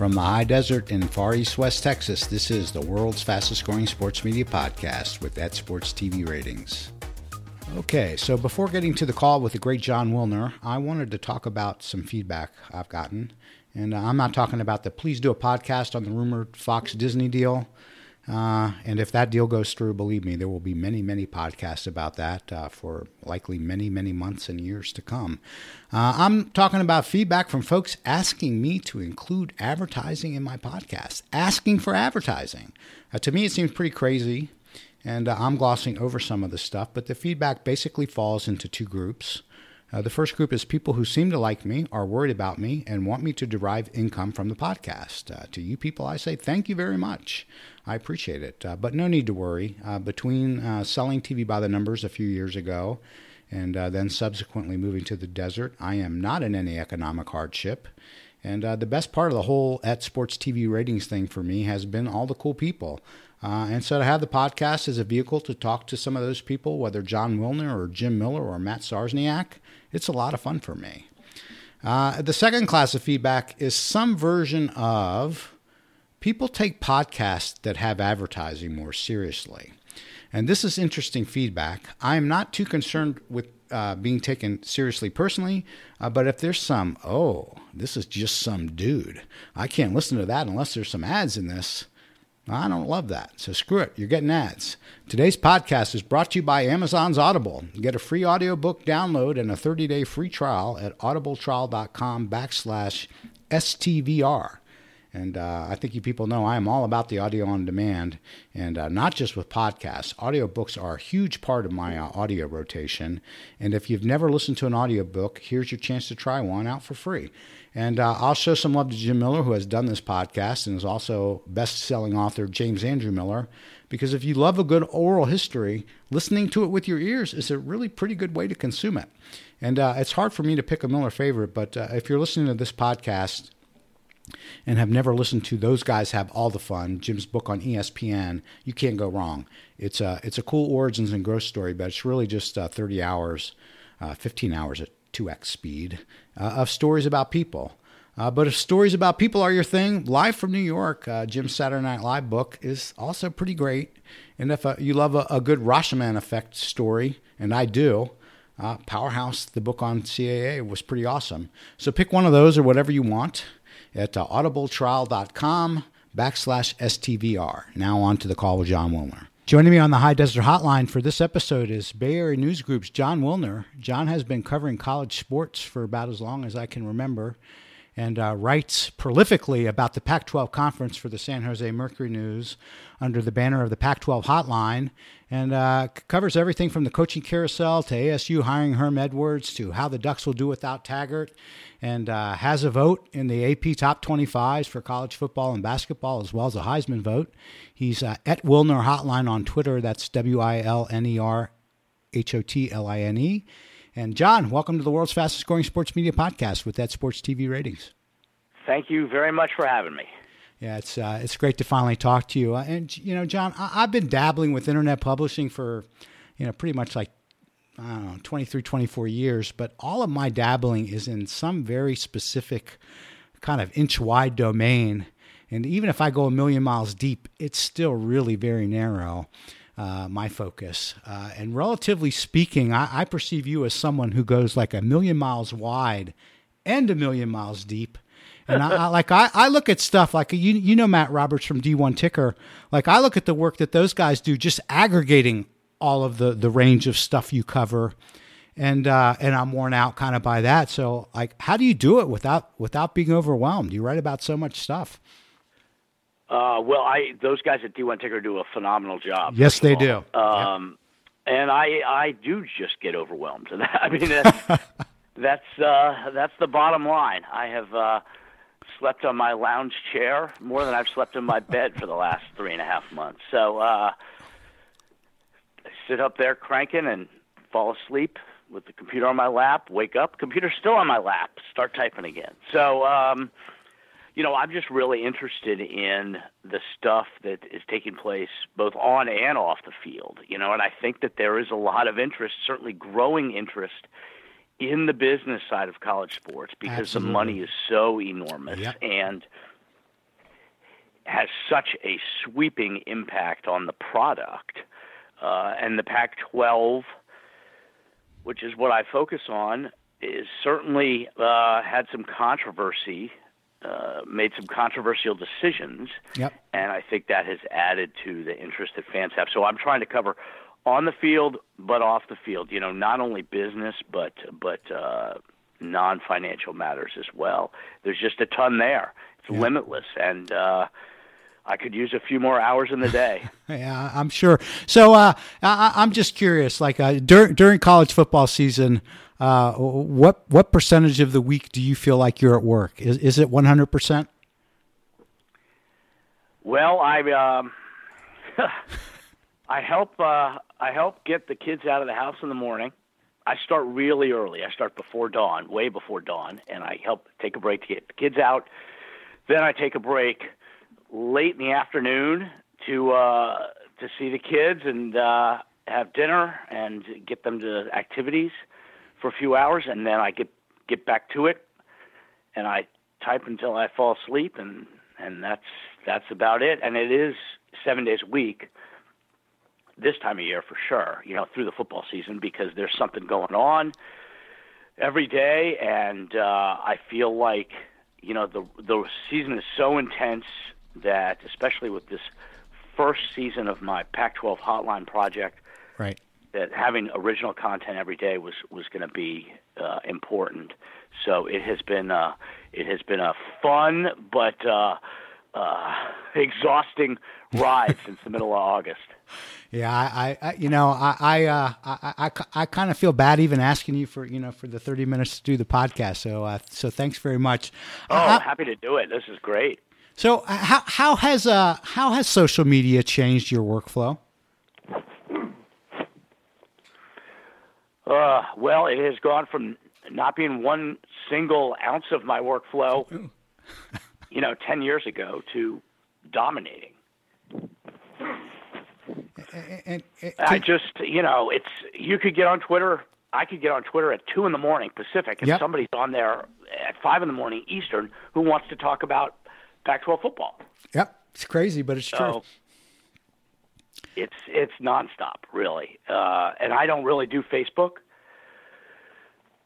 From the high desert in far east West Texas, this is the world's fastest growing sports media podcast with that sports TV ratings. Okay, so before getting to the call with the great Jon Wilner, I wanted to talk about some feedback I've gotten. And uh, I'm not talking about the please do a podcast on the rumored Fox Disney deal. Uh, and if that deal goes through, believe me, there will be many, many podcasts about that uh, for likely many, many months and years to come. Uh, I'm talking about feedback from folks asking me to include advertising in my podcast, asking for advertising. Uh, to me, it seems pretty crazy, and uh, I'm glossing over some of the stuff, but the feedback basically falls into two groups. Uh, the first group is people who seem to like me, are worried about me, and want me to derive income from the podcast. Uh, to you people, I say thank you very much. I appreciate it. Uh, but no need to worry. Uh, between uh, selling TV by the numbers a few years ago and uh, then subsequently moving to the desert, I am not in any economic hardship. And the best part of the whole at Sports TV ratings thing for me has been all the cool people. Uh, and so to have the podcast as a vehicle to talk to some of those people, whether Jon Wilner or Jim Miller or Matt Sarsniak, it's a lot of fun for me. Uh, the second class of feedback is some version of people take podcasts that have advertising more seriously. And this is interesting feedback. I am not too concerned with uh, being taken seriously personally, uh, but if there's some, oh, this is just some dude, I can't listen to that unless there's some ads in this. I don't love that. So screw it. You're getting ads. Today's podcast is brought to you by Amazon's Audible. Get a free audiobook download and a 30-day free trial at audibletrial.com backslash STVR. And uh, I think you people know I am all about the audio on demand, and uh, not just with podcasts. Audiobooks are a huge part of my uh, audio rotation. And if you've never listened to an audiobook, here's your chance to try one out for free. And uh, I'll show some love to Jim Miller, who has done this podcast and is also best-selling author James Andrew Miller. Because if you love a good oral history, listening to it with your ears is a really pretty good way to consume it. And uh, it's hard for me to pick a Miller favorite, but uh, if you're listening to this podcast and have never listened to those guys have all the fun, Jim's book on ESPN, you can't go wrong. It's a it's a cool origins and growth story, but it's really just uh, 30 hours, uh, 15 hours at 2x speed uh, of stories about people. Uh, but if stories about people are your thing, Live from New York, uh, Jim's Saturday Night Live book is also pretty great. And if uh, you love a, a, good Rashomon effect story, and I do, uh, Powerhouse, the book on CAA, was pretty awesome. So pick one of those or whatever you want at uh, audibletrial.com backslash STVR. Now on to the call with Jon Wilner. Joining me on the High Desert Hotline for this episode is Bay Area News Group's Jon Wilner. Jon has been covering college sports for about as long as I can remember and uh, writes prolifically about the Pac 12 conference for the San Jose Mercury News under the banner of the Pac 12 Hotline and uh, covers everything from the coaching carousel to ASU hiring Herm Edwards to how the Ducks will do without Taggart and uh, has a vote in the AP top 25s for college football and basketball, as well as a Heisman vote. He's uh, at Wilner Hotline on Twitter. That's W I L N E R H O T L I N E. And Jon, welcome to the world's fastest growing sports media podcast with that sports TV ratings. Thank you very much for having me. Yeah, it's uh, it's great to finally talk to you. Uh, and you know, Jon, I- have been dabbling with internet publishing for you know pretty much like I don't know, 23, 24 years, but all of my dabbling is in some very specific kind of inch wide domain. And even if I go a million miles deep, it's still really very narrow, uh, my focus. Uh, and relatively speaking, I, I perceive you as someone who goes like a million miles wide and a million miles deep. And I, I, like I, I look at stuff like you you know Matt Roberts from D1 Ticker. Like I look at the work that those guys do, just aggregating all of the the range of stuff you cover and uh, and I'm worn out kind of by that. So like, how do you do it without without being overwhelmed? You write about so much stuff. Uh, well, I those guys at D1 Ticker do a phenomenal job. Yes, they do. Um. And I I do just get overwhelmed. I mean that's that's uh, that's the bottom line. I have uh, slept on my lounge chair more than I've slept in my bed for the last three and a half months. So. Uh, sit up there cranking and fall asleep with the computer on my lap, wake up, computer still on my lap, start typing again. So, um, you know, I'm just really interested in the stuff that is taking place both on and off the field, you know, and I think that there is a lot of interest, certainly growing interest in the business side of college sports because Absolutely. the money is so enormous yep. and has such a sweeping impact on the product. Uh, and the Pac 12, which is what I focus on, is certainly uh, had some controversy, uh, made some controversial decisions. Yep. And I think that has added to the interest that fans have. So I'm trying to cover on the field, but off the field. You know, not only business, but but uh, non-financial matters as well. There's just a ton there. It's yeah. limitless, and uh, I could use a few more hours in the day. yeah, I'm sure. So uh, I, am just curious, like uh, during during college football season, uh, what what percentage of the week do you feel like you're at work? Is is it 100 percent? Well, I um, I help uh, I help get the kids out of the house in the morning. I start really early. I start before dawn, way before dawn, and I help take a break to get the kids out. Then I take a break late in the afternoon to uh, to see the kids and uh, have dinner and get them to activities for a few hours, and then I get get back to it, and I type until I fall asleep, and and that's that's about it. And it is seven days a week this time of year for sure. You know, through the football season because there's something going on every day, and uh, I feel like you know the the season is so intense that, especially with this first season of my Pac-12 Hotline project, right, that having original content every day was was going to be uh, important. So it has been uh, it has been a fun but uh, uh, exhausting ride since the middle of August. Yeah, I, I you know, I, I, uh, I, I, I kind of feel bad even asking you for, you know, for the thirty minutes to do the podcast. So, uh, so thanks very much. Oh, uh, happy to do it. This is great. So, uh, how how has uh how has social media changed your workflow? Uh, well, it has gone from not being one single ounce of my workflow, you know, ten years ago, to dominating. And, and, and, I just, you know, it's you could get on Twitter. I could get on Twitter at two in the morning Pacific, and yep. somebody's on there at five in the morning Eastern who wants to talk about Pac-12 football. Yep, it's crazy, but it's so, true. It's it's nonstop, really, uh, and I don't really do Facebook,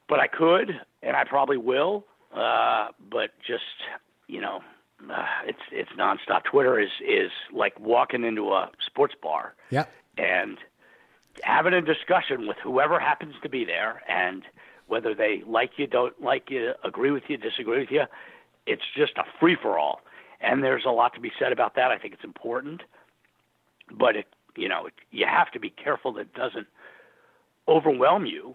but I could, and I probably will. Uh, but just you know, uh, it's it's nonstop. Twitter is is like walking into a sports bar. Yeah. And having a discussion with whoever happens to be there, and whether they like you, don't like you, agree with you, disagree with you, it's just a free for all. And there's a lot to be said about that. I think it's important, but it you know it, you have to be careful that it doesn't overwhelm you,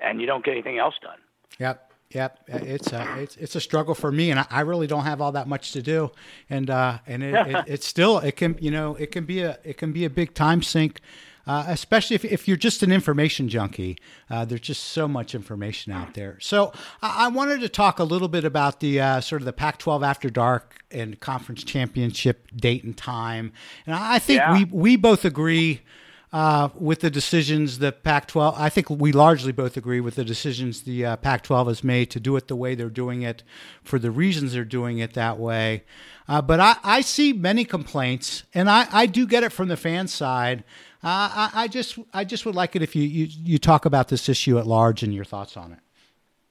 and you don't get anything else done. Yep. Yep, it's a it's it's a struggle for me, and I, I really don't have all that much to do, and uh, and it, it, it's still it can you know it can be a it can be a big time sink, uh, especially if if you're just an information junkie. Uh, there's just so much information out there. So I, I wanted to talk a little bit about the uh, sort of the Pac-12 After Dark and Conference Championship date and time, and I think yeah. we we both agree uh, with the decisions that Pac-12. I think we largely both agree with the decisions the uh, Pac-12 has made to do it the way they're doing it, for the reasons they're doing it that way. Uh, but I, I, see many complaints, and I, I, do get it from the fan side. Uh, I, I, just I just would like it if you, you you talk about this issue at large and your thoughts on it.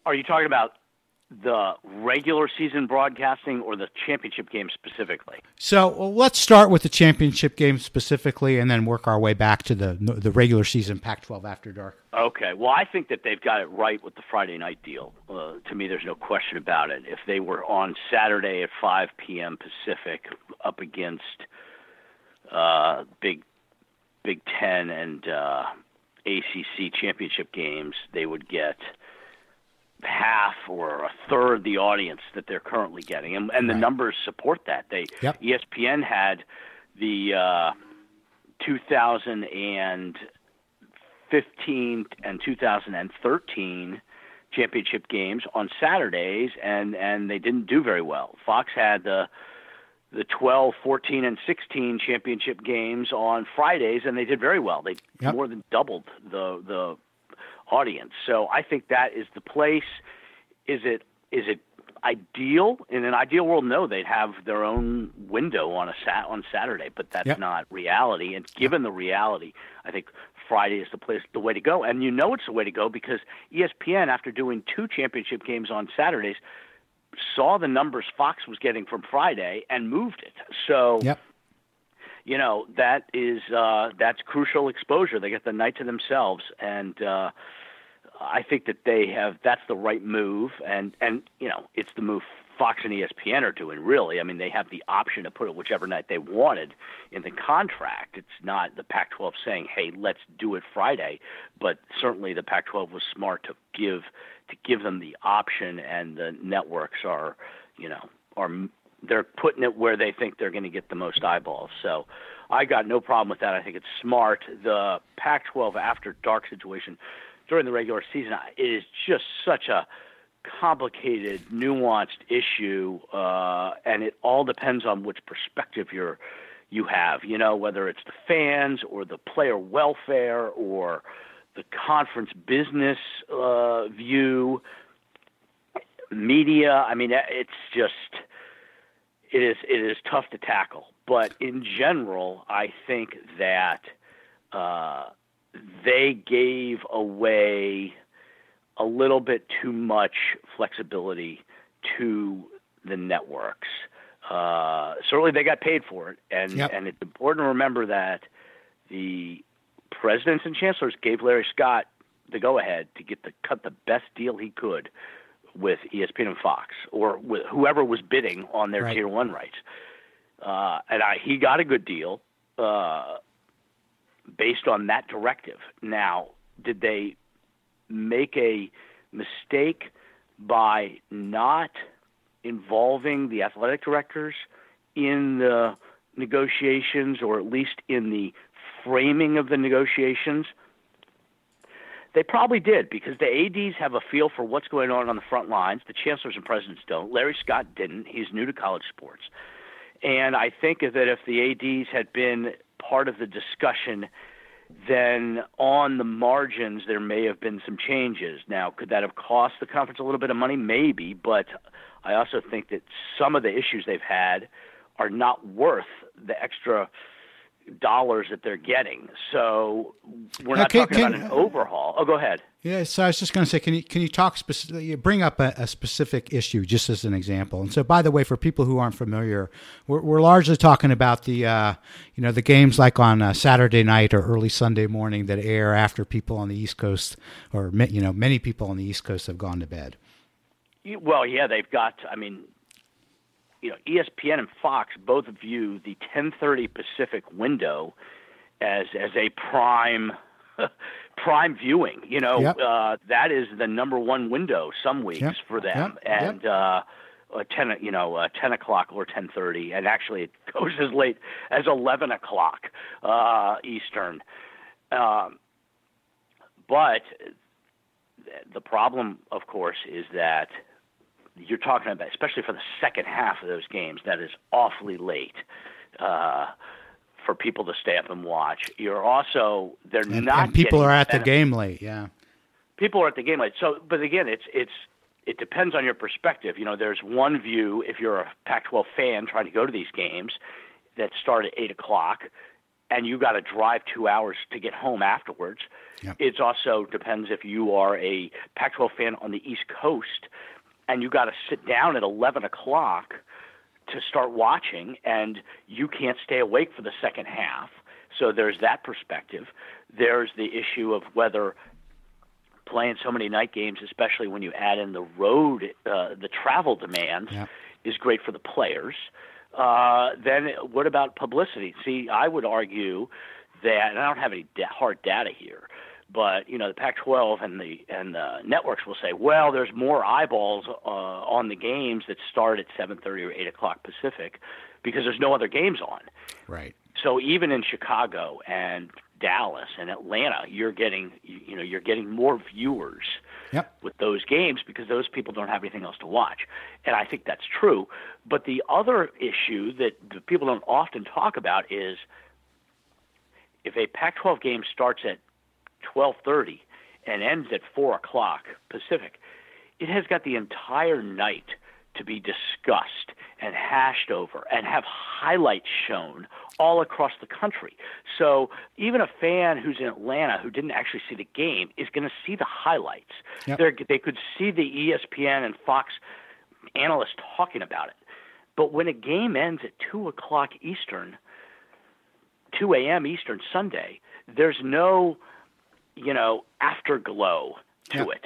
Are you talking about the regular season broadcasting or the championship game specifically? So well, let's start with the championship game specifically, and then work our way back to the the regular season Pac-12 After Dark. Okay. Well, I think that they've got it right with the Friday night deal. Uh, to me, there's no question about it. If they were on Saturday at 5 p.m. Pacific up against uh, Big Big Ten and uh, ACC championship games, they would get half or a third the audience that they're currently getting, and, and the right. numbers support that. They yep. ESPN had the uh, 2015 and 2013 championship games on Saturdays, and and they didn't do very well. Fox had the the 12, 14, and 16 championship games on Fridays, and they did very well. They yep. more than doubled the the audience. So I think that is the place. Is it? Is it? ideal in an ideal world, no, they'd have their own window on a sat on Saturday, but that's yep. not reality. And given the reality, I think Friday is the place, the way to go. And you know it's the way to go because ESPN, after doing two championship games on Saturdays, saw the numbers Fox was getting from Friday and moved it. So, yep. you know that is uh, that's crucial exposure. They get the night to themselves, and uh, I think that they have that's the right move. And and you know it's the move Fox and ESPN are doing, really. I mean, they have the option to put it whichever night they wanted in the contract. It's not the Pac 12 saying, hey, let's do it Friday. But certainly the Pac 12 was smart to give to give them the option, and the networks are, you know, are they're putting it where they think they're going to get the most eyeballs. So I got no problem with that. I think it's smart. The Pac 12 after dark situation during the regular season it is just such a complicated, nuanced issue, uh, and it all depends on which perspective you're you have. You know, whether it's the fans or the player welfare or the conference business uh, view, media. I mean, it's just it is it is tough to tackle. But in general, I think that uh, they gave away a little bit too much flexibility to the networks. Uh, certainly, they got paid for it, and yep. and it's important to remember that the presidents and chancellors gave Larry Scott the go ahead to get the cut the best deal he could with ESPN and Fox, or with whoever was bidding on their right. tier one rights. Uh, and I, he got a good deal uh, based on that directive. Now, did they make a mistake by not involving the athletic directors in the negotiations or at least in the framing of the negotiations? They probably did because the ADs have a feel for what's going on on the front lines. The chancellors and presidents don't. Larry Scott didn't. He's new to college sports. And I think that if the ADs had been part of the discussion then on the margins there may have been some changes. Now, could that have cost the conference a little bit of money? Maybe, but I also think that some of the issues they've had are not worth the extra dollars that they're getting. So we're not talking can, about an overhaul. Oh, go ahead. Yeah, so I was just going to say, can you can you talk specifically, bring up a, a, specific issue just as an example? And so, by the way, for people who aren't familiar, we're, we're largely talking about the uh, you know the games like on uh, Saturday night or early Sunday morning that air after people on the East Coast or you know many people on the East Coast have gone to bed. Well, yeah, they've got. I mean, you know, ESPN and Fox both view the 10:30 Pacific window as as a prime prime viewing. You know, yep. uh, that is the number one window some weeks yep. for them, yep. and uh, uh, ten you know uh, ten o'clock or 10:30, and actually it goes as late as 11 o'clock uh, Eastern. Um, but the problem, of course, is that you're talking about, especially for the second half of those games, that is awfully late uh, for people to stay up and watch. You're also they're and, not. And people are at the game late. Yeah. People are at the game late. So, but again, it's it's it depends on your perspective. You know, there's one view if you're a Pac-12 fan trying to go to these games that start at eight o'clock, and you got to drive two hours to get home afterwards. Yep. It also depends if you are a Pac-12 fan on the East Coast and you got to sit down at 11 o'clock to start watching, and you can't stay awake for the second half. So there's that perspective. There's the issue of whether playing so many night games, especially when you add in the road, uh, the travel demands, yeah. is great for the players. Uh, then what about publicity? See, I would argue that, and I don't have any hard data here, but you know, the Pac-12 and the and the networks will say, well, there's more eyeballs uh, on the games that start at 7:30 or 8 o'clock Pacific because there's no other games on. Right. So even in Chicago and Dallas and Atlanta, you're getting you know you're getting more viewers yep. with those games because those people don't have anything else to watch, and I think that's true. But the other issue that people don't often talk about is if a Pac-12 game starts at 12:30 and ends at four o'clock Pacific, it has got the entire night to be discussed and hashed over and have highlights shown all across the country. So even a fan who's in Atlanta who didn't actually see the game is going to see the highlights. Yep. They could see the ESPN and Fox analysts talking about it. But when a game ends at 2 o'clock Eastern, 2 a.m. Eastern Sunday, there's no, you know, afterglow to yep. it.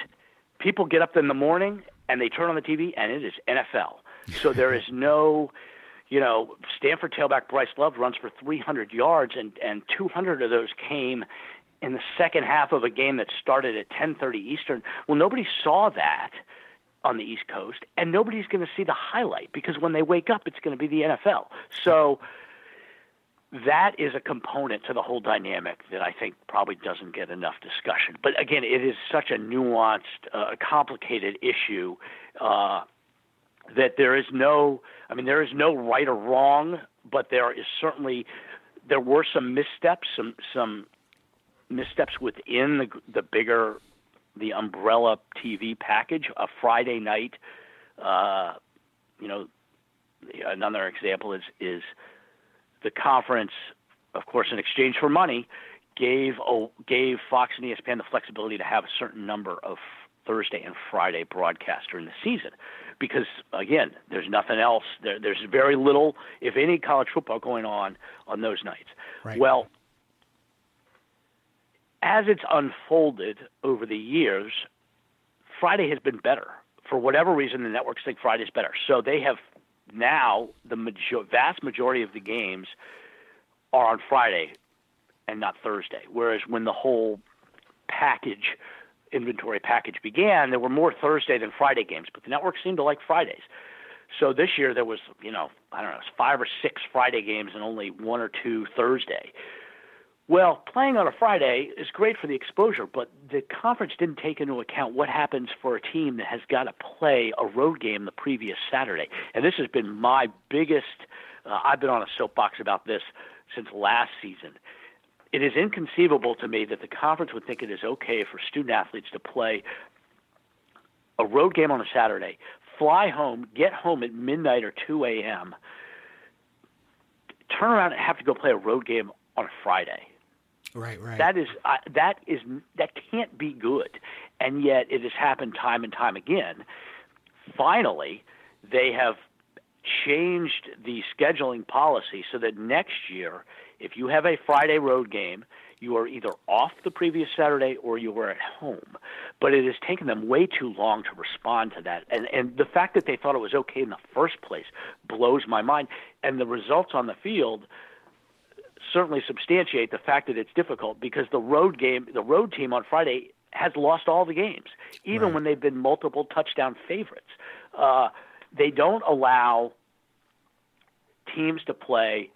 People get up in the morning and they turn on the TV and it is NFL. So there is no, you know, Stanford tailback Bryce Love runs for 300 yards and and 200 of those came in the second half of a game that started at 10:30 Eastern. Well, nobody saw that on the East Coast, and nobody's going to see the highlight because when they wake up, it's going to be the NFL. So that is a component to the whole dynamic that I think probably doesn't get enough discussion. But again, it is such a nuanced, uh, complicated issue uh, that there is no, I mean, there is no right or wrong, but there is certainly, there were some missteps, some some missteps within the the bigger, the umbrella TV package. A Friday night, uh, you know, another example is is the conference, of course, in exchange for money, gave oh, gave Fox and ESPN the flexibility to have a certain number of Thursday and Friday broadcasts during the season, because again, there's nothing else. There, there's very little, if any, college football going on on those nights. Right. Well, as it's unfolded over the years, Friday has been better. For whatever reason, the networks think Friday's better. So they have now the major- vast majority of the games are on Friday and not Thursday. Whereas when the whole package inventory package began, there were more Thursday than Friday games, but the network seemed to like Fridays. So this year there was, you know, I don't know, five or six Friday games and only one or two Thursday. Well, playing on a Friday is great for the exposure, but the conference didn't take into account what happens for a team that has got to play a road game the previous Saturday. And this has been my biggest, uh, I've been on a soapbox about this since last season. It is inconceivable to me that the conference would think it is okay for student athletes to play a road game on a Saturday, fly home, get home at midnight or 2 a.m., turn around and have to go play a road game on a Friday. Right, right. That is uh, that is that can't be good, and yet it has happened time and time again. Finally, they have changed the scheduling policy so that next year, if you have a Friday road game, you are either off the previous Saturday or you are at home. But it has taken them way too long to respond to that. And and the fact that they thought it was okay in the first place blows my mind. And the results on the field certainly substantiate the fact that it's difficult because the road game, the road team on Friday has lost all the games, even right. when they've been multiple touchdown favorites. Uh, they don't allow teams to play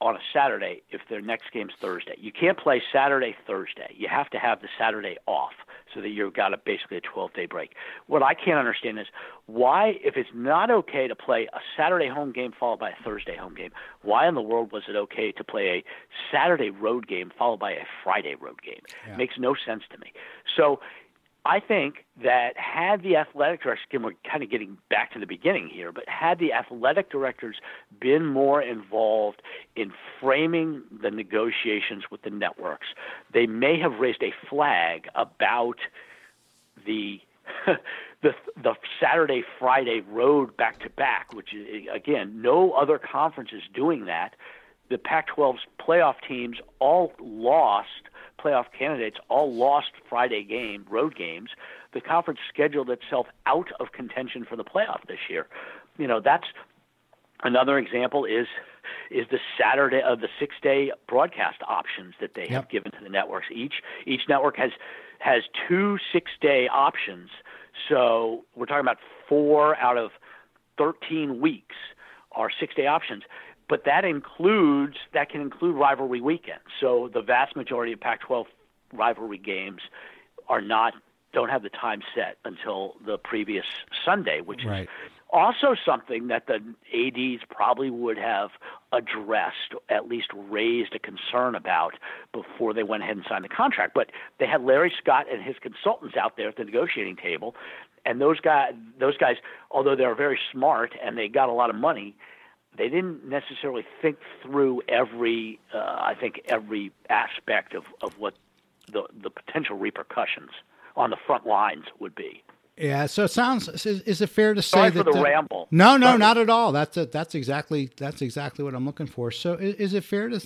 on a Saturday if their next game's Thursday. You can't play Saturday, Thursday. You have to have the Saturday off so that you've got a, basically a 12 day break. What I can't understand is why, if it's not okay to play a Saturday home game followed by a Thursday home game, why in the world was it okay to play a Saturday road game followed by a Friday road game? Yeah. Makes no sense to me. So I think that had the athletic directors, again, we're kind of getting back to the beginning here, but had the athletic directors been more involved in framing the negotiations with the networks, they may have raised a flag about the the the Saturday Friday road back to back, which is again no other conference is doing that. The Pac-12's playoff teams all lost playoff candidates all lost Friday game road games. The conference scheduled itself out of contention for the playoff this year. You know, that's another example is is the Saturday of the six day broadcast options that they yep. have given to the networks. Each each network has has two six day options. So we're talking about four out of thirteen weeks are six day options but that includes that can include rivalry weekends. So the vast majority of Pac-12 rivalry games are not don't have the time set until the previous Sunday, which right. is also something that the ads probably would have addressed, at least raised a concern about before they went ahead and signed the contract. But they had Larry Scott and his consultants out there at the negotiating table, and those guys, those guys, although they're very smart and they got a lot of money, they didn't necessarily think through every, uh, I think, every aspect of, of what the the potential repercussions on the front lines would be. Yeah, so it sounds. Is, is it fair to say Sorry that for the the- ramble. No, no, Sorry. not at all. That's a, that's exactly that's exactly what I'm looking for. So, is, is it fair to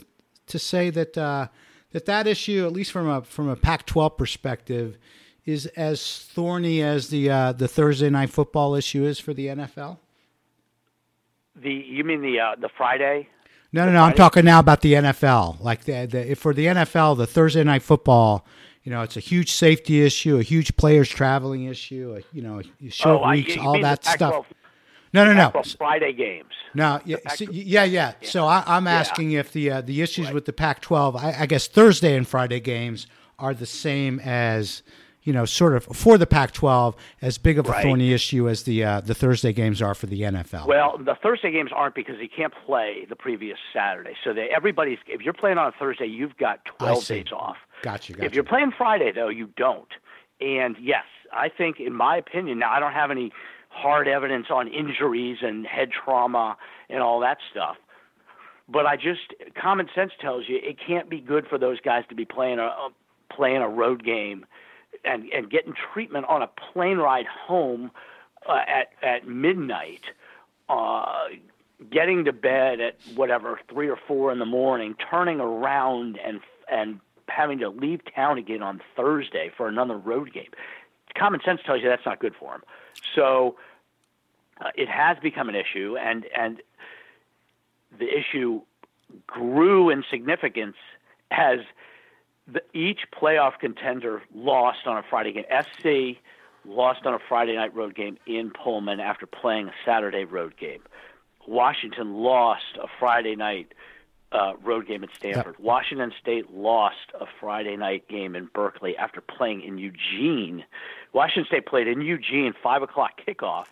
to say that uh, that that issue, at least from a from a Pac-12 perspective, is as thorny as the uh, the Thursday night football issue is for the NFL? The you mean the uh, the Friday? No, no, no. I'm talking now about the NFL. Like the, the if for the NFL, the Thursday night football. You know, it's a huge safety issue, a huge players traveling issue, a, you know, short oh, weeks, you all that stuff. No, no, no. Pac-12 Friday games. No, yeah, so- yeah, yeah. So I, I'm asking if the uh, the issues with the Pac-12, I, I guess Thursday and Friday games are the same as you know, sort of for the Pac-12 as big of a Right. thorny issue as the uh, the Thursday games are for the NFL. Well, the Thursday games aren't because you can't play the previous Saturday. So they, everybody's if you're playing on a Thursday, you've got 12 days off. gotcha, If you're playing Friday though, you don't. And yes, I think in my opinion, now I don't have any hard evidence on injuries and head trauma and all that stuff. But I just common sense tells you it can't be good for those guys to be playing a, a playing a road game and and getting treatment on a plane ride home uh, at at midnight, uh, getting to bed at whatever three or four in the morning, turning around and and having to leave town again on Thursday for another road game. Common sense tells you that's not good for him. So uh, it has become an issue, and and the issue grew in significance as the, each playoff contender lost on a Friday game. SC lost on a Friday night road game in Pullman after playing a Saturday road game. Washington lost a Friday night uh, road game at Stanford. Washington State lost a Friday night game in Berkeley after playing in Eugene. Washington State played in Eugene, five o'clock kickoff.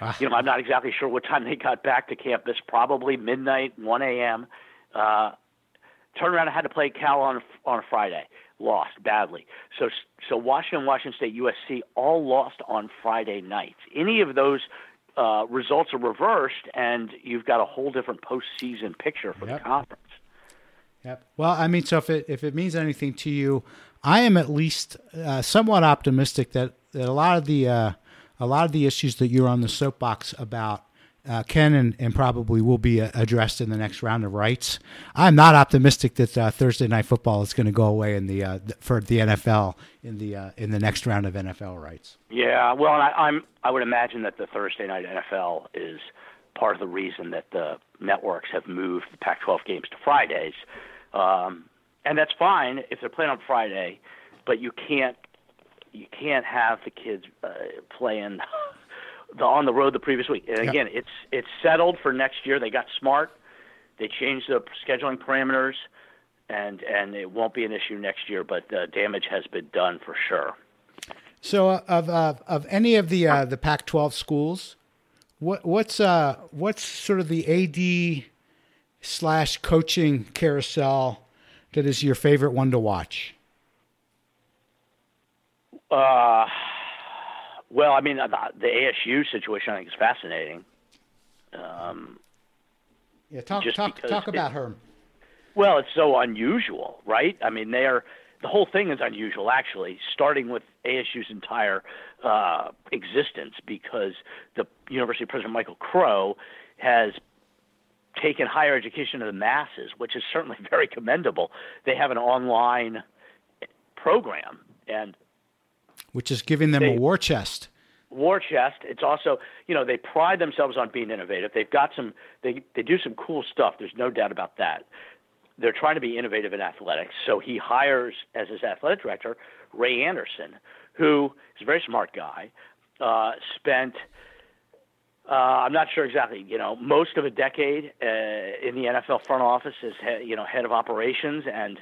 Ah. You know, I'm not exactly sure what time they got back to campus. Probably midnight, 1 a.m. Uh, turned around and had to play Cal on on a Friday. Lost badly. So so Washington, Washington State, USC all lost on Friday nights. Any of those uh, results are reversed, and you've got a whole different postseason picture for Yep. the conference. Yep. Well, I mean, so if it if it means anything to you, I am at least uh, somewhat optimistic that, that a lot of the uh, a lot of the issues that you're on the soapbox about uh, can and, and probably will be uh, addressed in the next round of rights. I'm not optimistic that uh, Thursday night football is going to go away in the uh, th- for the NFL in the uh, in the next round of NFL rights. Yeah, well, I, I'm I would imagine that the Thursday night NFL is part of the reason that the networks have moved the Pac-12 games to Fridays, um, and that's fine if they're playing on Friday, but you can't you can't have the kids uh, playing the on the road the previous week. And again, it's it's settled for next year. They got smart. They changed the scheduling parameters, and and it won't be an issue next year. But uh, damage has been done for sure. So uh, of of of any of the uh, the Pac-12 schools, what what's uh what's sort of the AD slash coaching carousel that is your favorite one to watch? Uh, well, I mean, the, ASU situation I think is fascinating. Um, Yeah, talk talk talk it- about Herm. well, it's so unusual, right? I mean, they are the whole thing is unusual, actually, starting with ASU's entire uh, existence, because the University President Michael Crow has taken higher education to the masses, which is certainly very commendable. They have an online program, and which is giving them a war chest. war chest. It's also, you know, they pride themselves on being innovative. They've got some, they they do some cool stuff. There's no doubt about that. They're trying to be innovative in athletics. So he hires as his athletic director Ray Anderson, who is a very smart guy. Uh, spent, uh, I'm not sure exactly, you know, most of a decade uh, in the NFL front office as he, you know head of operations and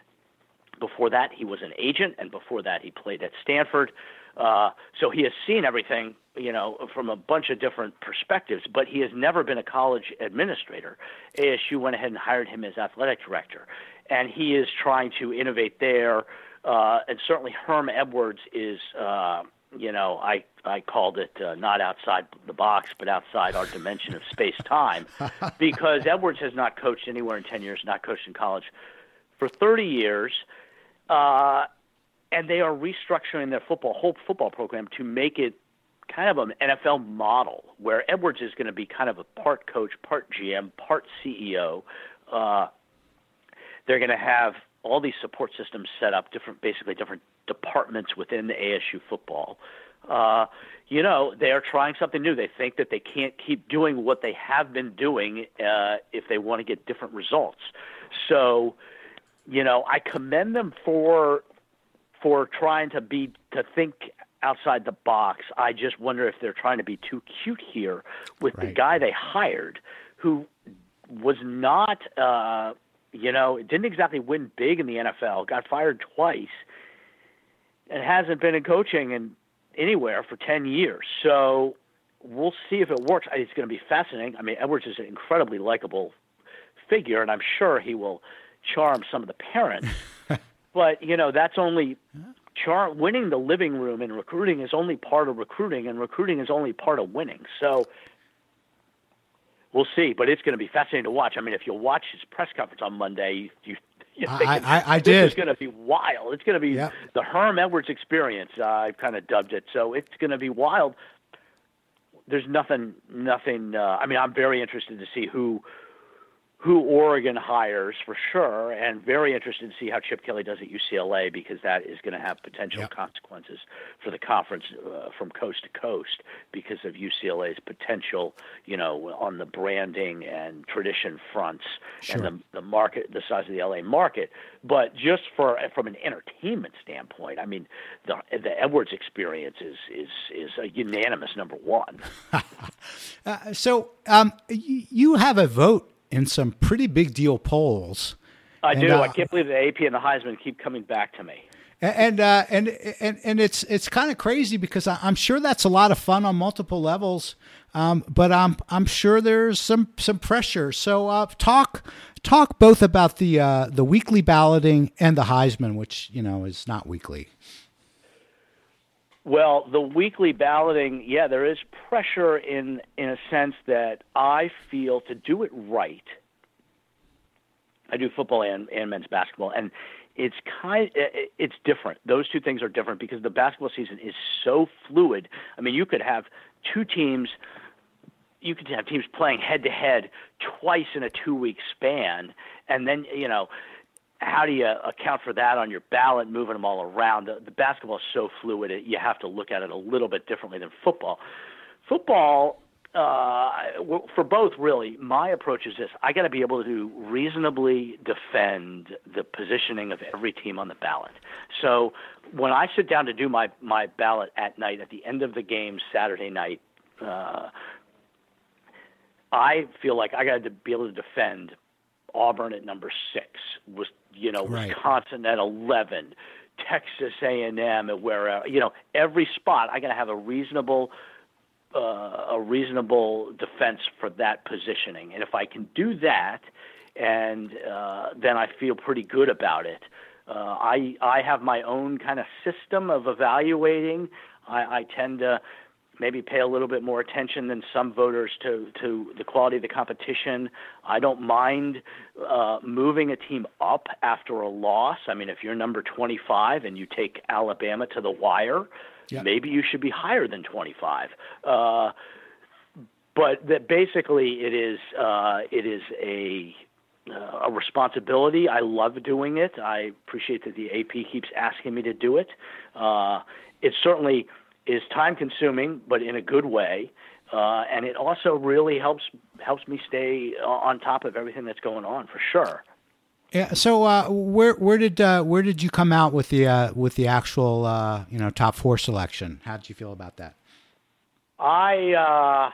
before that, he was an agent, and before that, he played at Stanford. Uh, so he has seen everything, you know, from a bunch of different perspectives. But he has never been a college administrator. ASU went ahead and hired him as athletic director, and he is trying to innovate there. Uh, and certainly, Herm Edwards is, uh, you know, I, I called it uh, not outside the box, but outside our dimension of space time, because Edwards has not coached anywhere in 10 years, not coached in college for 30 years, uh, and they are restructuring their football whole football program to make it kind of an NFL model where Edwards is going to be kind of a part coach, part GM, part CEO. Uh, they're going to have all these support systems set up, different, basically different departments within the ASU football. Uh, you know, they are trying something new. They think that they can't keep doing what they have been doing uh, if they want to get different results. So, you know, I commend them for for trying to be to think outside the box. I just wonder if they're trying to be too cute here with right. the guy they hired, who was not, uh, you know, didn't exactly win big in the NFL. Got fired twice, and hasn't been in coaching and anywhere for ten years. So we'll see if it works. It's going to be fascinating. I mean, Edwards is an incredibly likable figure, and I'm sure he will charm some of the parents. but you know, that's only char- winning the living room in recruiting is only part of recruiting, and recruiting is only part of winning. So we'll see. But it's going to be fascinating to watch. I mean, if you watch his press conference on Monday, you. you I, I, I did. It's going to be wild. It's going to be yep. the Herm Edwards experience. Uh, I've kind of dubbed it. So it's going to be wild. There's nothing, nothing. Uh, I mean, I'm very interested to see who who Oregon hires for sure, and very interested to see how Chip Kelly does at UCLA because that is going to have potential yep. consequences for the conference uh, from coast to coast because of UCLA's potential, you know, on the branding and tradition fronts sure. and the, the market, the size of the LA market. But just for from an entertainment standpoint, I mean, the the Edwards experience is is is a unanimous number one. uh, so um, you have a vote in some pretty big deal polls. I and, do. Uh, I can't believe the AP and the Heisman keep coming back to me. And uh, and and and it's it's kind of crazy because I'm sure that's a lot of fun on multiple levels, um, but I'm I'm sure there's some some pressure. So uh, talk talk both about the uh, the weekly balloting and the Heisman, which you know is not weekly. Well, the weekly balloting, yeah, there is pressure in in a sense that I feel to do it right. I do football and, and men's basketball, and it's kind it's different. Those two things are different because the basketball season is so fluid. I mean, you could have two teams you could have teams playing head to head twice in a two week span and then you know how do you account for that on your ballot, moving them all around? The, the basketball is so fluid; you have to look at it a little bit differently than football. Football, uh, for both, really, my approach is this: I got to be able to reasonably defend the positioning of every team on the ballot. So when I sit down to do my my ballot at night, at the end of the game Saturday night. Uh, I feel like I got to be able to defend Auburn at number six, was you know right. Wisconsin at eleven, Texas A and M at where you know every spot I got to have a reasonable uh, a reasonable defense for that positioning, and if I can do that, and uh, then I feel pretty good about it. Uh, I I have my own kind of system of evaluating. I, I tend to maybe pay a little bit more attention than some voters to to the quality of the competition. I don't mind uh, moving a team up after a loss. I mean, if you're number 25 and you take Alabama to the wire, yep. maybe you should be higher than 25. Uh, but that basically it is uh, it is a uh, a responsibility. I love doing it. I appreciate that the AP keeps asking me to do it. Uh, it's certainly is time consuming, but in a good way. Uh, and it also really helps helps me stay on top of everything that's going on for sure. Yeah. So uh, where where did uh, where did you come out with the uh, with the actual uh, you know top four selection? How did you feel about that? I uh,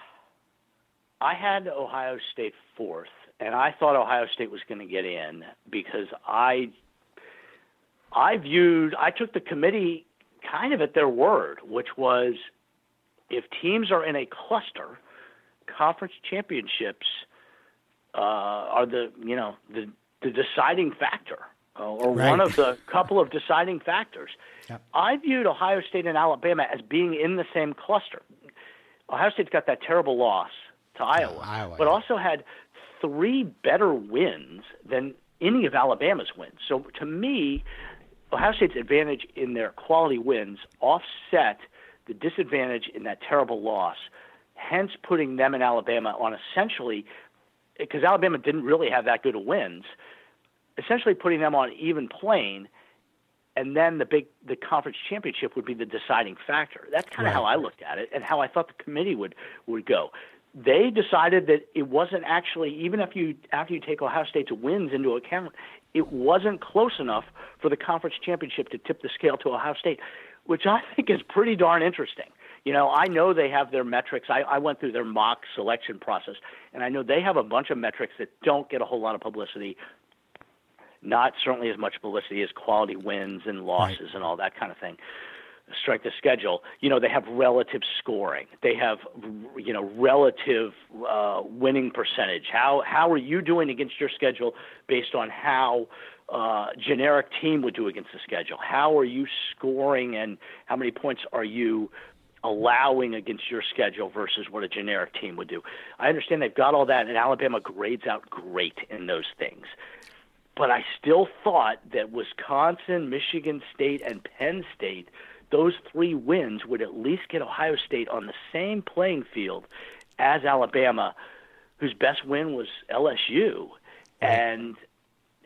I had Ohio State fourth, and I thought Ohio State was going to get in because I I viewed I took the committee kind of at their word, which was if teams are in a cluster, conference championships uh, are the you know the the deciding factor. uh, or right. one of the couple of deciding factors. Yep. I viewed Ohio State and Alabama as being in the same cluster. Ohio State's got that terrible loss to Iowa, oh, Iowa but yeah. also had three better wins than any of Alabama's wins. So to me, Ohio State's advantage in their quality wins offset the disadvantage in that terrible loss, hence putting them and Alabama on essentially because Alabama didn't really have that good of wins, essentially putting them on even plane and then the big the conference championship would be the deciding factor. That's kind of right. how I looked at it and how I thought the committee would would go. They decided that it wasn't actually even if you after you take Ohio State's wins into account, it wasn't close enough for the conference championship to tip the scale to Ohio State, which I think is pretty darn interesting. You know, I know they have their metrics. I, I went through their mock selection process, and I know they have a bunch of metrics that don't get a whole lot of publicity not certainly as much publicity as quality wins and losses right. and all that kind of thing. Strength of schedule. You know, they have relative scoring. They have, you know, relative uh, winning percentage. How how are you doing against your schedule based on how uh, generic team would do against the schedule? How are you scoring and how many points are you allowing against your schedule versus what a generic team would do? I understand they've got all that, and Alabama grades out great in those things but I still thought that Wisconsin, Michigan State, and Penn State, those three wins would at least get Ohio State on the same playing field as Alabama, whose best win was LSU, and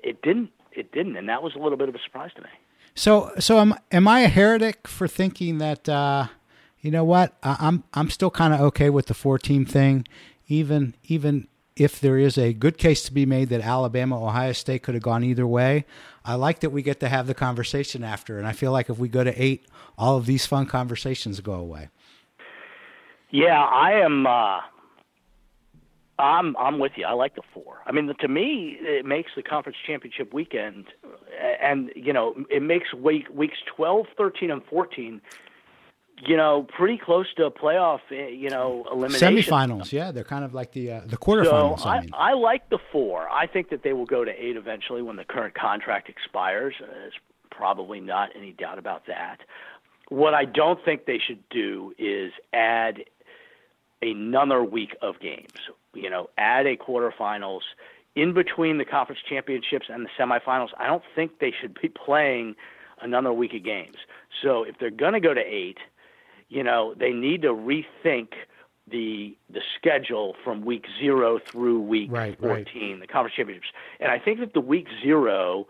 it didn't. It didn't, and that was a little bit of a surprise to me. So, so am am I a heretic for thinking that? Uh, you know what? I, I'm I'm still kind of okay with the four team thing, even even if there is a good case to be made that Alabama, Ohio State could have gone either way, I like that we get to have the conversation after. And I feel like if we go to eight, all of these fun conversations go away. Yeah, I am. Uh, I'm I'm with you. I like the four. I mean, to me, it makes the conference championship weekend, and you know, it makes week weeks 12, 13, and 14 you know, pretty close to a playoff, eh, you know, elimination. Semifinals, yeah, they're kind of like the uh, the quarterfinals. So I, I, mean. I like the four. I think that they will go to eight eventually when the current contract expires. Uh, there's probably not any doubt about that. What I don't think they should do is add another week of games. You know, add a quarterfinals in between the conference championships and the semifinals. I don't think they should be playing another week of games. So if they're going to go to eight you know, they need to rethink the the schedule from week zero through week right, 14, right. the conference championships. And I think that the week zero,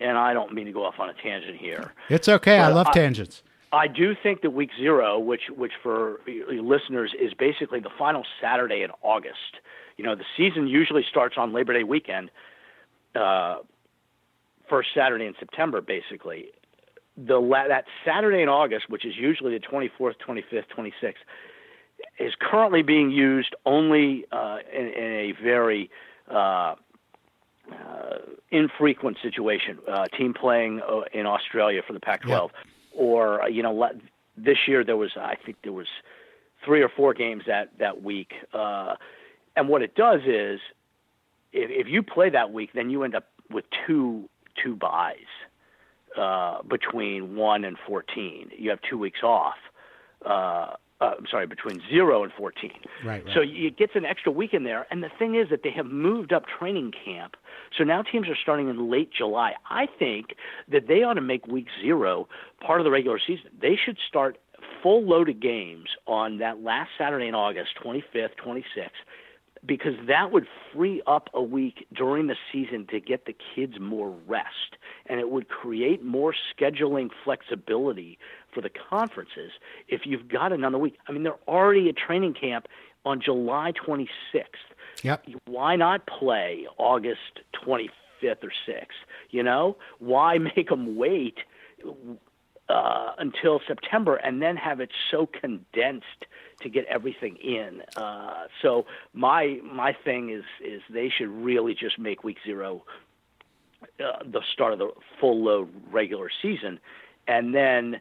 and I don't mean to go off on a tangent here. It's okay. I love I, tangents. I do think that week zero, which which for listeners is basically the final Saturday in August. You know, the season usually starts on Labor Day weekend, uh, first Saturday in September, basically the that Saturday in August, which is usually the 24th, 25th, 26th, is currently being used only uh, in, in, a very uh, uh, infrequent situation. Uh, team playing uh, in Australia for the Pac-12, yep. or uh, you know, this year there was I think there was three or four games that that week. and what it does is, if, if you play that week, then you end up with two two buys uh, between 1 and 14. You have two weeks off. Uh, uh, I'm sorry, between 0 and 14. Right, right. So it gets an extra week in there. And the thing is that they have moved up training camp. So now teams are starting in late July. I think that they ought to make week zero part of the regular season. They should start full load of games on that last Saturday in August, 25th, 26th, because that would free up a week during the season to get the kids more rest and it would create more scheduling flexibility for the conferences if you've got another week. I mean, they're already at training camp on July 26th. Yep. Why not play August 25th or 6th? You know, why make them wait uh, until September and then have it so condensed to get everything in? Uh, so my my thing is is they should really just make week zero uh, the start of the full load regular season, and then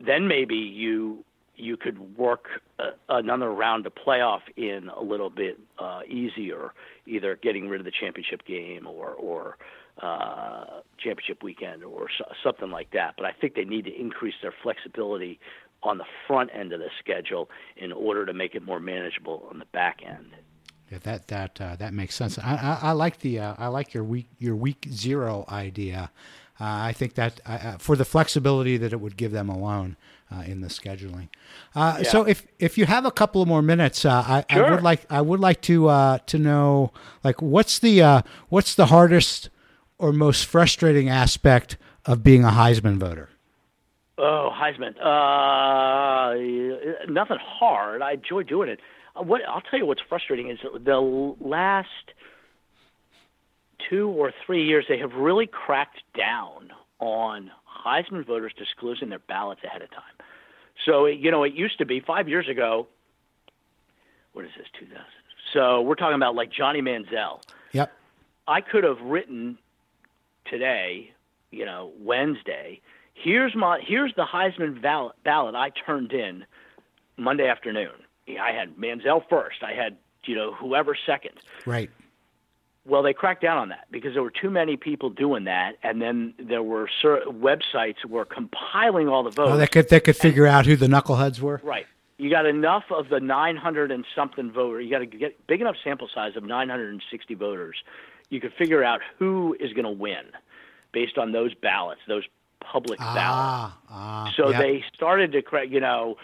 then maybe you you could work uh, another round of playoff in a little bit uh, easier, either getting rid of the championship game or or uh, championship weekend or so, something like that. But I think they need to increase their flexibility on the front end of the schedule in order to make it more manageable on the back end. Yeah, that that uh, that makes sense. I, I, I like the uh, I like your week your week zero idea. Uh, I think that uh, uh, for the flexibility that it would give them alone uh, in the scheduling. Yeah. So if if you have a couple of more minutes, I, sure. I, would like I would like to to know like what's the what's the hardest or most frustrating aspect of being a Heisman voter? Oh, Heisman. Uh, nothing hard. I enjoy doing it. Uh, what I'll tell you what's frustrating is the last two or three years they have really cracked down on Heisman voters disclosing their ballots ahead of time. So you know, it used to be five years ago. What is this? 2000. So we're talking about like Johnny Manziel. Yep. I could have written today, you know, Wednesday. Here's my here's the Heisman ballot, ballot I turned in Monday afternoon. I had Manziel first. I had you know whoever second. Right. Well, they cracked down on that because there were too many people doing that, and then there were websites were compiling all the oh, votes. Oh, they could they could figure and, out who the knuckleheads were. Right. You got enough of the 900 and something voter. You got to get big enough sample size of 960 voters you could figure out who is going to win based on those ballots, those public ah, ballots. Ah, so yep. they started to create, you know,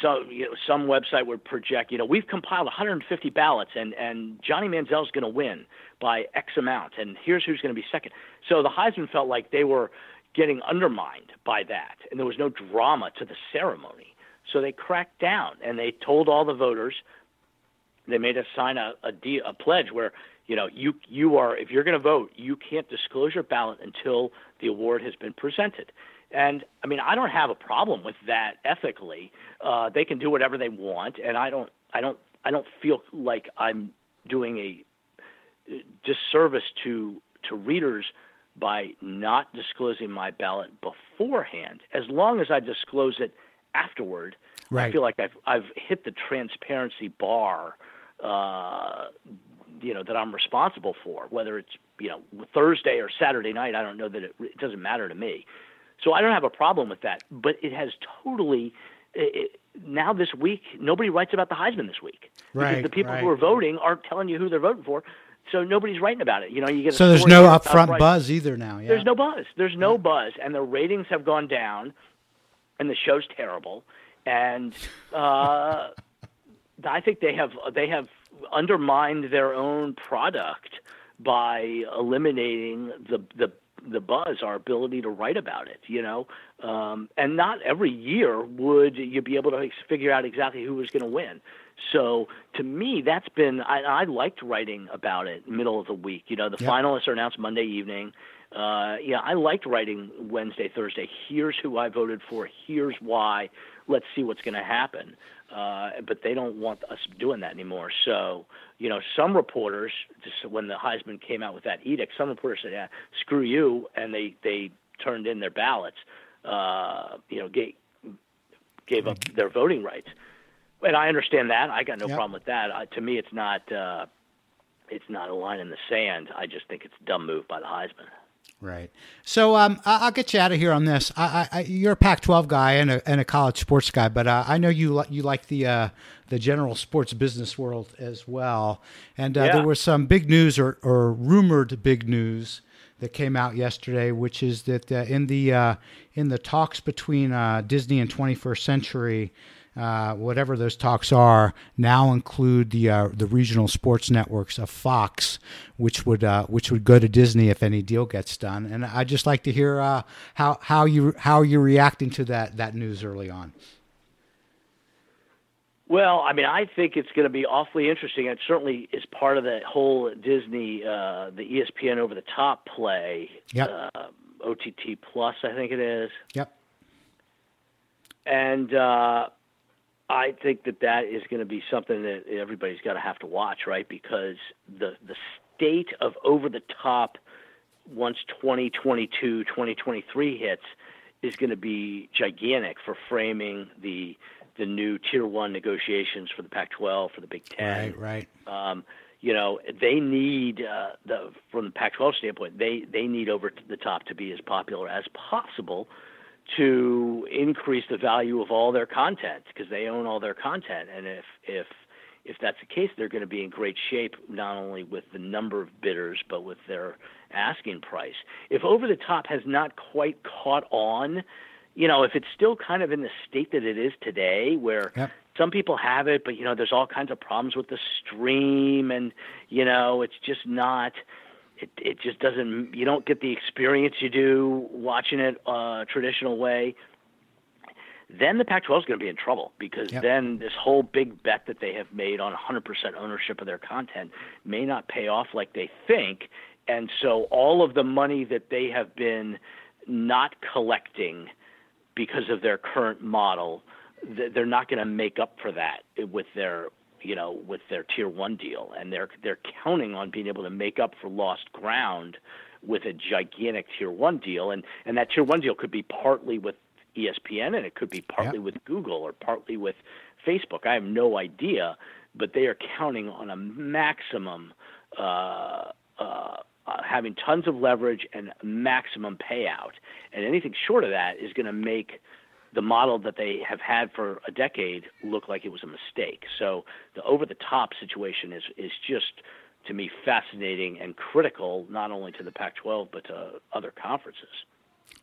so you know, some website would project, you know, we've compiled 150 ballots, and and Johnny Manziel's going to win by X amount, and here's who's going to be second. So the Heisman felt like they were getting undermined by that, and there was no drama to the ceremony. So they cracked down, and they told all the voters. They made us sign a a, de- a pledge where you know, you you are if you're going to vote, you can't disclose your ballot until the award has been presented. And I mean, I don't have a problem with that ethically. Uh, they can do whatever they want, and I don't, I don't, I don't feel like I'm doing a disservice to to readers by not disclosing my ballot beforehand. As long as I disclose it afterward, right. I feel like I've I've hit the transparency bar uh, you know that I'm responsible for, whether it's you know Thursday or Saturday night. I don't know that it, it doesn't matter to me. So I don't have a problem with that. But it has totally it, now this week nobody writes about the Heisman this week right, because the people right. who are voting aren't telling you who they're voting for. So nobody's writing about it. You know, you get so there's no upfront buzz either now. Yeah. There's no buzz. There's no yeah. buzz, and the ratings have gone down, and the show's terrible. And uh, I think they have they have undermined their own product by eliminating the the the buzz, our ability to write about it, you know. Um, and not every year would you be able to figure out exactly who was going to win. So to me, that's been I, I liked writing about it middle of the week. You know, the yep. finalists are announced Monday evening. Uh, yeah, I liked writing Wednesday, Thursday. Here's who I voted for. Here's why. Let's see what's going to happen uh, but they don't want us doing that anymore. So, you know, some reporters, just when the Heisman came out with that edict, some reporters said, "Yeah, screw you," and they they turned in their ballots. Uh, you know, gave gave up their voting rights. And I understand that. I got no yep. problem with that. Uh, to me, it's not uh, it's not a line in the sand. I just think it's a dumb move by the Heisman. Right. So um, I- will get you out of here on this. I- I- you're a Pac-12 guy and a, and a college sports guy, but uh, I know you li- you like the uh, the general sports business world as well. And uh, yeah. there was some big news or, or rumored big news that came out yesterday, which is that uh, in the uh, in the talks between uh, Disney and 21st Century uh, whatever those talks are, now include the uh, the regional sports networks of Fox, which would uh, which would go to Disney if any deal gets done. And I'd just like to hear uh, how how you how you're reacting to that that news early on. Well, I mean, I think it's going to be awfully interesting. It certainly is part of the whole Disney, uh, the ESPN over the top play. Yep. Uh, OTT Plus, I think it is. Yep. And uh, I think that that is going to be something that everybody's got to have to watch, right? Because the the state of over the top once 2022, 2023 hits is going to be gigantic for framing the the new tier one negotiations for the Pac-12 for the Big Ten. Right, right. Um, you know, they need uh, the from the Pac-12 standpoint, they they need over the top to be as popular as possible to increase the value of all their content because they own all their content, and if if if that's the case, they're going to be in great shape not only with the number of bidders but with their asking price. If over the top has not quite caught on, you know, if it's still kind of in the state that it is today, where yep. some people have it, but you know, there's all kinds of problems with the stream, and you know, it's just not. It it just doesn't. You don't get the experience you do watching it uh, traditional way then the Pac 12 is going to be in trouble because yep. then this whole big bet that they have made on 100% ownership of their content may not pay off like they think. And so all of the money that they have been not collecting because of their current model, they're not going to make up for that with their you know with their tier one deal and they're they're counting on being able to make up for lost ground with a gigantic tier one deal and and that tier one deal could be partly with ESPN, and it could be partly yep. with Google or partly with Facebook. I have no idea, but they are counting on a maximum, uh, uh, uh, having tons of leverage and maximum payout. And anything short of that is going to make the model that they have had for a decade look like it was a mistake. So the over the top situation is is just to me fascinating and critical not only to the Pac-12 but to other conferences.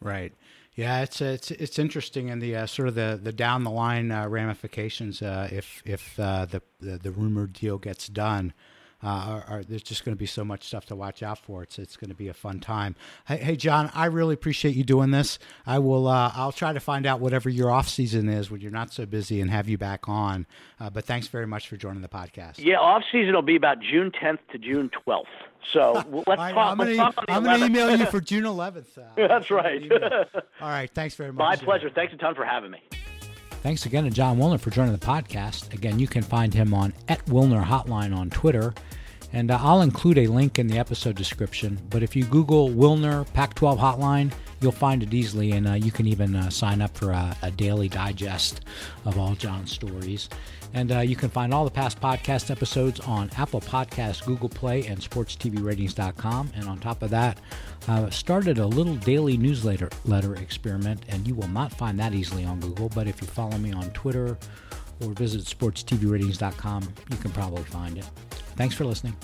Right. Yeah, it's it's it's interesting in the uh, sort of the, the down the line uh, ramifications uh, if if uh, the, the, the rumored deal gets done. Uh, are, there's just going to be so much stuff to watch out for. It's it's going to be a fun time. Hey, hey, Jon, I really appreciate you doing this. I will. Uh, I'll try to find out whatever your off season is when you're not so busy and have you back on. Uh, but thanks very much for joining the podcast. Yeah, off season will be about June 10th to June 12th. So let's right, talk. I'm going to email you for June 11th. Uh, That's right. All right. Thanks very much. My pleasure. Thanks a ton for having me. Thanks again to Jon Wilner for joining the podcast. Again, you can find him on at Wilner Hotline on Twitter. And uh, I'll include a link in the episode description. But if you Google Wilner Pac 12 Hotline, you'll find it easily. And uh, you can even uh, sign up for a, a, daily digest of all Jon's stories. And uh, you can find all the past podcast episodes on Apple Podcasts, Google Play, and SportsTVRatings.com. And on top of that, started a little daily newsletter letter experiment, and you will not find that easily on Google. But if you follow me on Twitter or visit SportsTVRatings.com, you can probably find it. Thanks for listening.